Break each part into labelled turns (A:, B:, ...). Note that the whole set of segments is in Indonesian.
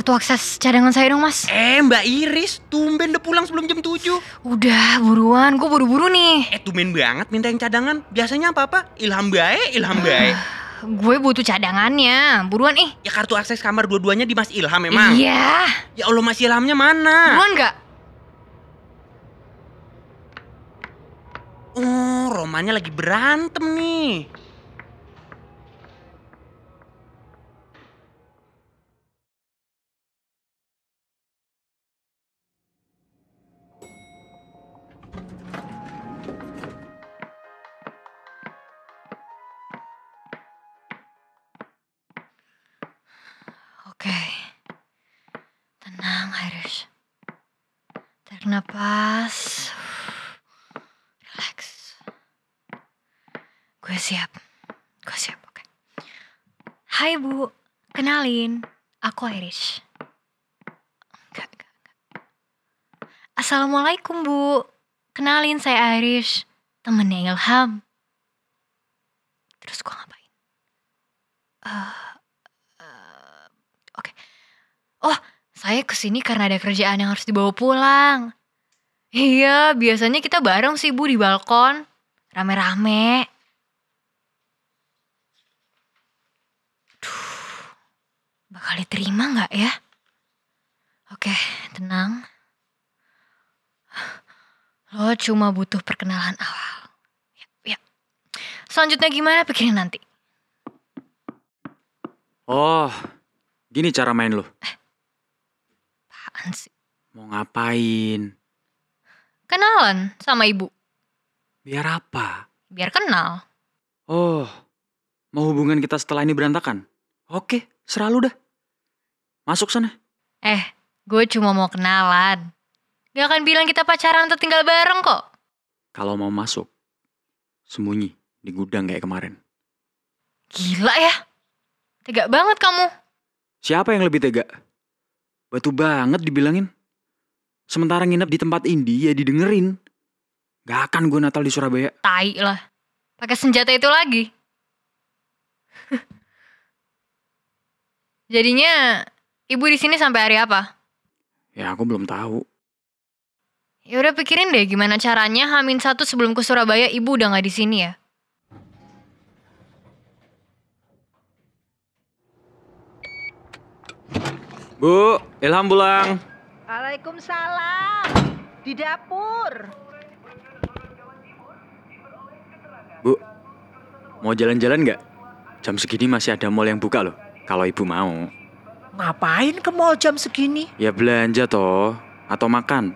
A: kartu akses cadangan saya dong mas.
B: Eh Mbak Iris, tumben udah pulang sebelum jam 7.
A: Udah buruan, gue buru-buru nih.
B: Eh tumben banget minta yang cadangan. Biasanya apa-apa? Ilham bae, ilham bae.
A: Gue butuh cadangannya, buruan ih.
B: Ya kartu akses kamar dua-duanya di Mas Ilham memang.
A: Iya,
B: Ya Allah Mas Ilhamnya mana?
A: buruan nggak?
B: Oh, Romanya lagi berantem nih.
A: Gue siap. Gue siap, oke. Hai Bu, kenalin. Aku Iris. Enggak, enggak, enggak. Assalamualaikum Bu. Kenalin saya Iris. Temennya Ilham. Terus gue ngapain? Eh, eh, Oke. Oh, saya ke sini karena ada kerjaan yang harus dibawa pulang. Iya, biasanya kita bareng sih Bu di balkon. Rame-rame. Bakal diterima nggak ya? Oke, tenang. Lo cuma butuh perkenalan awal. Ya, ya. Selanjutnya gimana pikirin nanti.
C: Oh, gini cara main lo.
A: Apaan sih?
C: Mau ngapain?
A: Kenalan sama ibu.
C: Biar apa?
A: Biar kenal.
C: Oh, mau hubungan kita setelah ini berantakan? Oke, seralu dah. Masuk sana.
A: Eh, gue cuma mau kenalan. Gak akan bilang kita pacaran atau tinggal bareng kok.
C: Kalau mau masuk, sembunyi di gudang kayak kemarin.
A: Gila ya. Tega banget kamu.
C: Siapa yang lebih tega? Batu banget dibilangin. Sementara nginep di tempat indie ya didengerin. Gak akan gue Natal di Surabaya.
A: Tai lah. Pakai senjata itu lagi. Jadinya ibu di sini sampai hari apa?
C: Ya aku belum tahu.
A: Ya udah pikirin deh gimana caranya Hamin satu sebelum ke Surabaya ibu udah nggak di sini ya.
C: Bu, Ilham pulang.
D: Waalaikumsalam. Di dapur.
C: Bu, mau jalan-jalan nggak? Jam segini masih ada mall yang buka loh. Kalau ibu mau.
D: Ngapain ke mall jam segini?
C: Ya belanja toh, atau makan.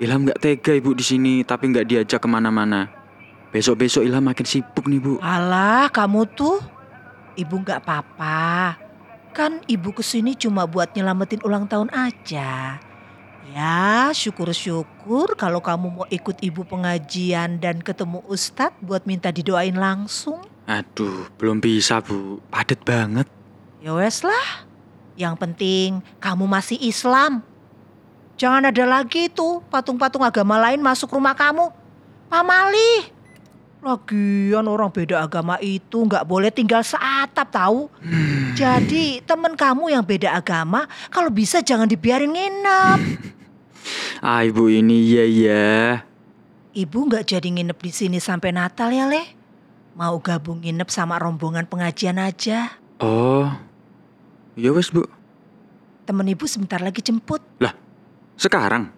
C: Ilham nggak tega ibu di sini, tapi nggak diajak ke mana-mana. Besok-besok Ilham makin sibuk nih bu.
D: Alah, kamu tuh. Ibu nggak apa-apa. Kan ibu ke sini cuma buat nyelamatin ulang tahun aja. Ya, syukur-syukur kalau kamu mau ikut ibu pengajian dan ketemu ustadz buat minta didoain langsung.
C: Aduh, belum bisa bu, padet banget.
D: Ya wes lah. Yang penting kamu masih Islam. Jangan ada lagi tuh patung-patung agama lain masuk rumah kamu. Pamali. Lagian orang beda agama itu nggak boleh tinggal seatap tahu. Jadi temen kamu yang beda agama kalau bisa jangan dibiarin nginep.
C: Ah ibu ini iya ya.
D: Ibu nggak jadi nginep di sini sampai Natal ya leh? Mau gabung nginep sama rombongan pengajian aja.
C: Oh, ya wes bu.
D: Temen ibu sebentar lagi jemput.
C: Sekarang,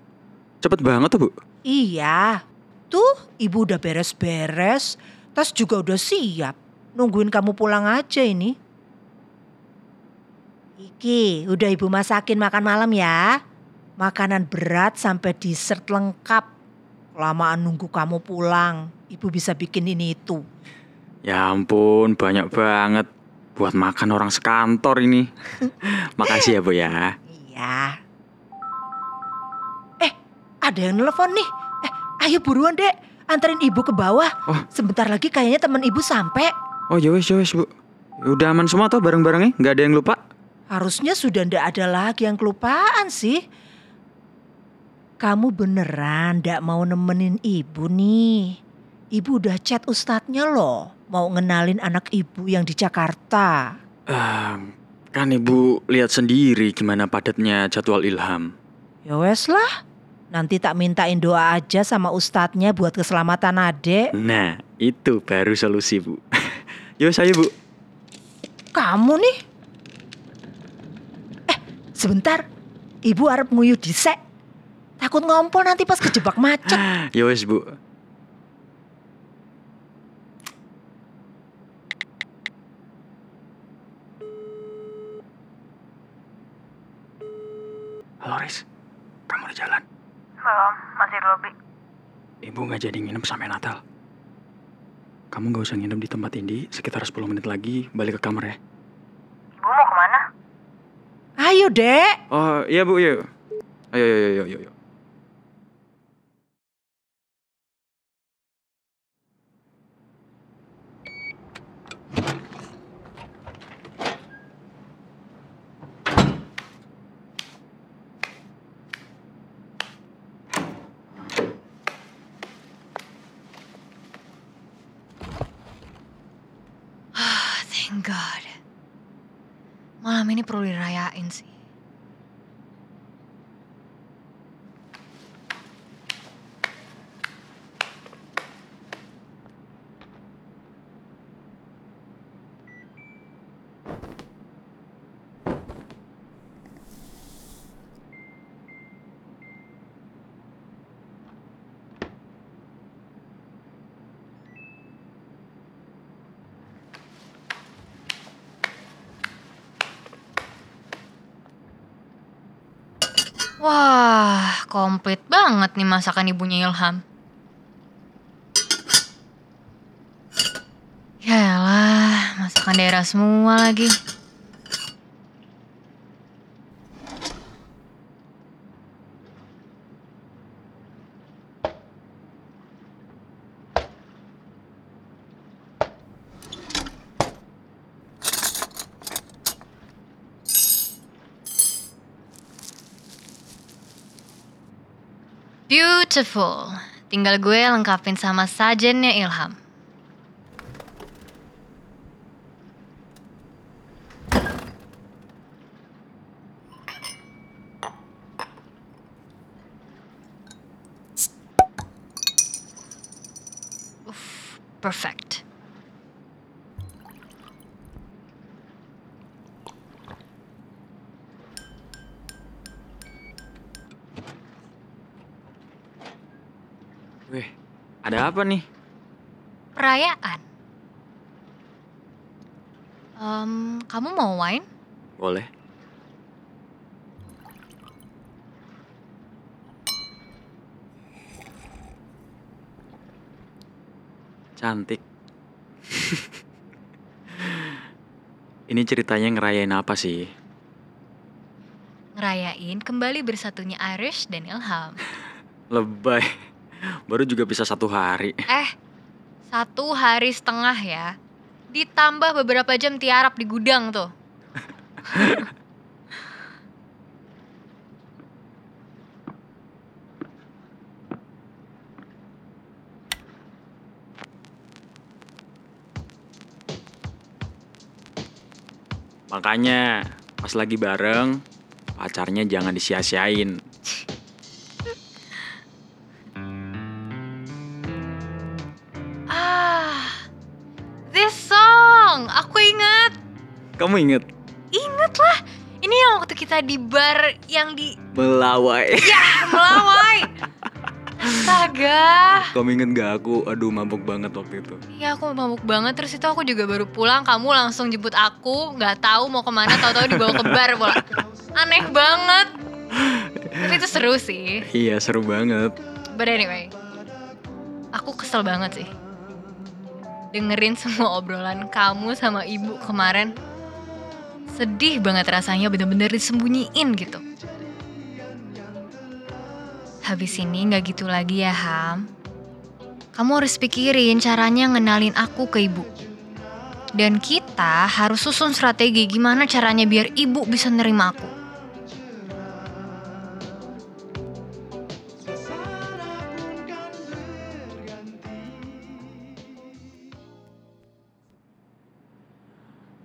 C: cepet banget tuh bu.
D: Iya, tuh ibu udah beres-beres, tas juga udah siap. Nungguin kamu pulang aja ini. Iki, udah ibu masakin makan malam ya. Makanan berat sampai dessert lengkap. Kelamaan nunggu kamu pulang, ibu bisa bikin ini itu.
C: Ya ampun, banyak banget. Buat makan orang sekantor ini. Makasih ya bu ya.
D: Iya. Eh, ada yang nelfon nih. Eh, ayo buruan dek, anterin ibu ke bawah.
C: Oh.
D: Sebentar lagi kayaknya teman ibu sampai.
C: Oh ya wes ya wes bu. Udah aman semua tuh barang-barangnya? Nggak ada yang lupa?
D: Harusnya sudah ndak ada lagi yang kelupaan sih. Kamu beneran ndak mau nemenin ibu nih? Ibu udah chat ustadznya loh. Mau ngenalin anak ibu yang di Jakarta.
C: Ehm, Kan ibu lihat sendiri gimana padatnya jadwal Ilham.
D: Ya wes lah. Nanti tak mintain doa aja sama ustadznya buat keselamatan adek.
C: Nah, itu baru solusi, Bu. Yo, saya, Bu.
D: Kamu nih. Eh, sebentar. Ibu arep nguyuh disek. Takut ngompol nanti pas kejebak macet.
C: Yo wes, Bu. Halo, Riz. Kamu di jalan?
A: Belum, masih di lobby.
C: Ibu nggak jadi nginep sampai Natal. Kamu nggak usah nginep di tempat ini. Sekitar 10 menit lagi balik ke kamar ya.
A: Ibu mau ke mana?
D: Ayo, Dek.
C: Oh iya bu, iya. Ayo, ayo, ayo, ayo,
A: Thank God. Malam ini perlu dirayain sih. Wah, komplit banget nih masakan ibunya Ilham. Yalah, masakan daerah semua lagi. Beautiful. Tinggal gue lengkapin sama sajennya Ilham. Perfect.
C: Ada apa nih?
A: Perayaan. Em, kamu mau wine?
C: Boleh. Cantik. Ini ceritanya ngerayain apa sih?
A: Ngerayain kembali bersatunya Irish dan Ilham.
C: Lebay. Baru juga bisa satu hari.
A: Eh, satu hari setengah ya. Ditambah beberapa jam tiarap di gudang tuh.
C: Makanya pas lagi bareng, pacarnya jangan disia-siain. Kamu inget?
A: Ingat lah. Ini yang waktu kita di bar yang di
C: Melawai.
A: ya melawai. Astaga.
C: Kamu inget gak aku? Aduh mabuk banget waktu itu.
A: Iya aku mabuk banget terus itu aku juga baru pulang kamu langsung jemput aku nggak tahu mau ke mana tahu-tahu dibawa ke bar pula aneh banget tapi itu seru sih
C: Iya seru banget.
A: but anyway aku kesel banget sih dengerin semua obrolan kamu sama ibu kemarin sedih banget rasanya bener-bener disembunyiin gitu habis ini nggak gitu lagi ya Ham kamu harus pikirin caranya ngenalin aku ke ibu. Dan kita harus susun strategi gimana caranya biar ibu bisa nerima aku.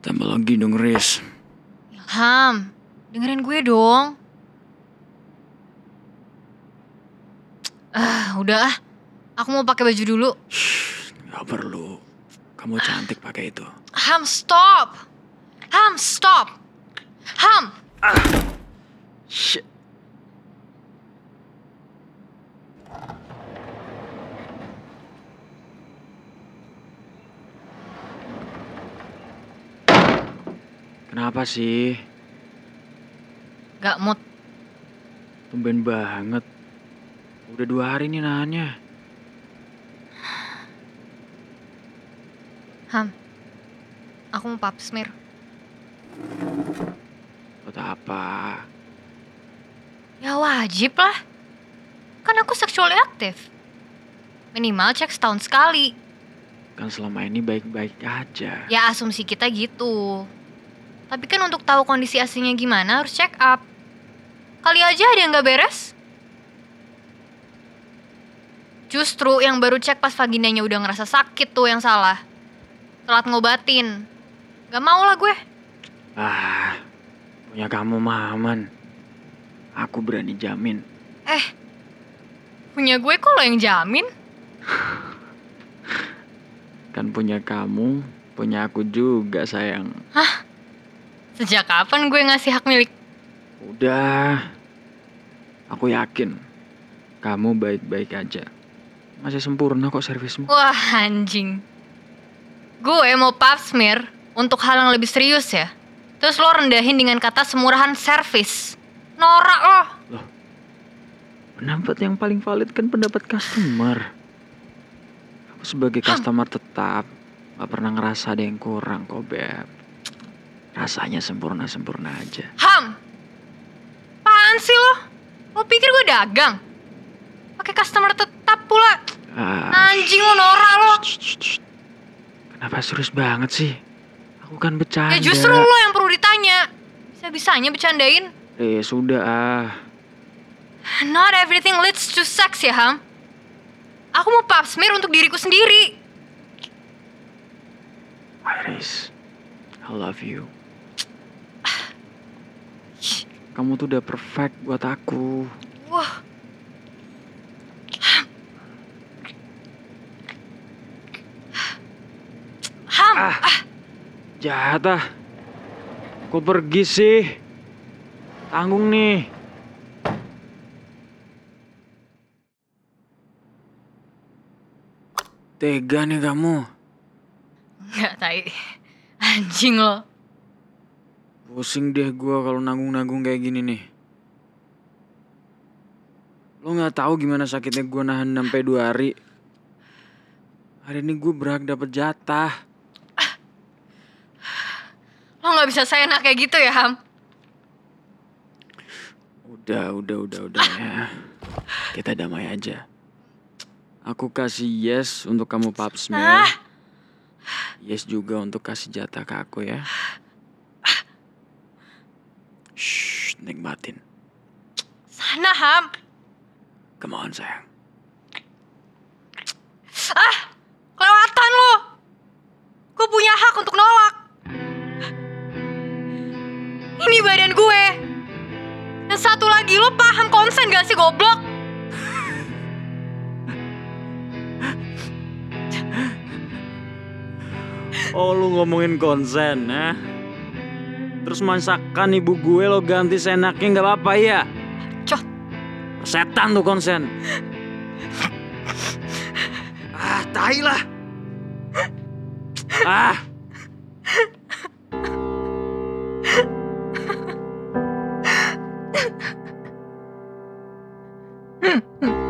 C: Tambah lagi dong Riz.
A: Ham, dengerin gue dong. Ah, udah ah. Aku mau pakai baju dulu.
C: Shh, gak perlu. Kamu cantik pakai itu.
A: Ham, stop. Ham, stop. Ham,
C: Shit. Kenapa sih?
A: gak mood.
C: Tumben banget. Udah dua hari nih nahannya.
A: Ham, aku mau pap smear.
C: Buat apa?
A: Ya wajib lah. Kan aku sexually aktif. Minimal cek setahun sekali.
C: Kan selama ini baik-baik aja.
A: Ya asumsi kita gitu. Tapi kan untuk tahu kondisi aslinya gimana harus check up. Kali aja ada yang gak beres. Justru yang baru cek pas vaginanya udah ngerasa sakit tuh yang salah. Telat ngobatin. Gak mau lah gue.
C: Ah, punya kamu mah aman. Aku berani jamin.
A: Eh, punya gue kok lo yang jamin?
C: Kan punya kamu, punya aku juga sayang.
A: Sejak kapan gue ngasih hak milik?
C: Udah, aku yakin kamu baik-baik aja. Masih sempurna kok servismu.
A: Wah anjing. Gue mau pap smear untuk hal yang lebih serius ya. Terus lo rendahin dengan kata semurahan servis. Norak lo.
C: Pendapat yang paling valid kan pendapat customer. Aku sebagai customer tetap gak pernah ngerasa ada yang kurang kok, Beb. Rasanya sempurna-sempurna aja.
A: Ham. Apaan sih lo? Lo pikir gue dagang? Pakai customer tetap pula.
C: Ah,
A: Anjing lo norak lo.
C: Kenapa serius banget sih? Aku kan bercanda.
A: Ya justru lo yang perlu ditanya. Bisa-bisanya bercandain.
C: Eh, sudah ah.
A: Not everything leads to sex ya, Ham. Aku mau pap smear untuk diriku sendiri.
C: Iris, I love you. Kamu tuh udah perfect buat aku.
A: Wah. Ham,
C: Ah, jahat ah. Kok pergi sih? Tanggung nih. Tega nih kamu.
A: nggak tai. Anjing lo.
C: Pusing deh gua kalau nanggung-nanggung kayak gini nih. Lo nggak tahu gimana sakitnya gua nahan sampai dua hari. Hari ini gue berhak dapet jatah.
A: Lo nggak bisa seenak kayak gitu ya, Ham.
C: Udah, udah, udah, udah ya. Kita damai aja. Aku kasih yes untuk kamu pap smear.
A: Ah.
C: Yes juga untuk kasih jatah ke aku ya. Nikmatin.
A: Sana, Ham.
C: Come on sayang.
A: Ah, kelewatan lo. Gue punya hak untuk nolak. Ini badan gue. Dan satu lagi, lo paham konsen gak sih, goblok?
C: Oh lu ngomongin konsen ya? harus masakan ibu gue lo ganti senaknya nggak apa-apa ya?
A: Cot.
C: Setan tuh konsen.
B: ah, tai lah.
C: Ah. Hmm.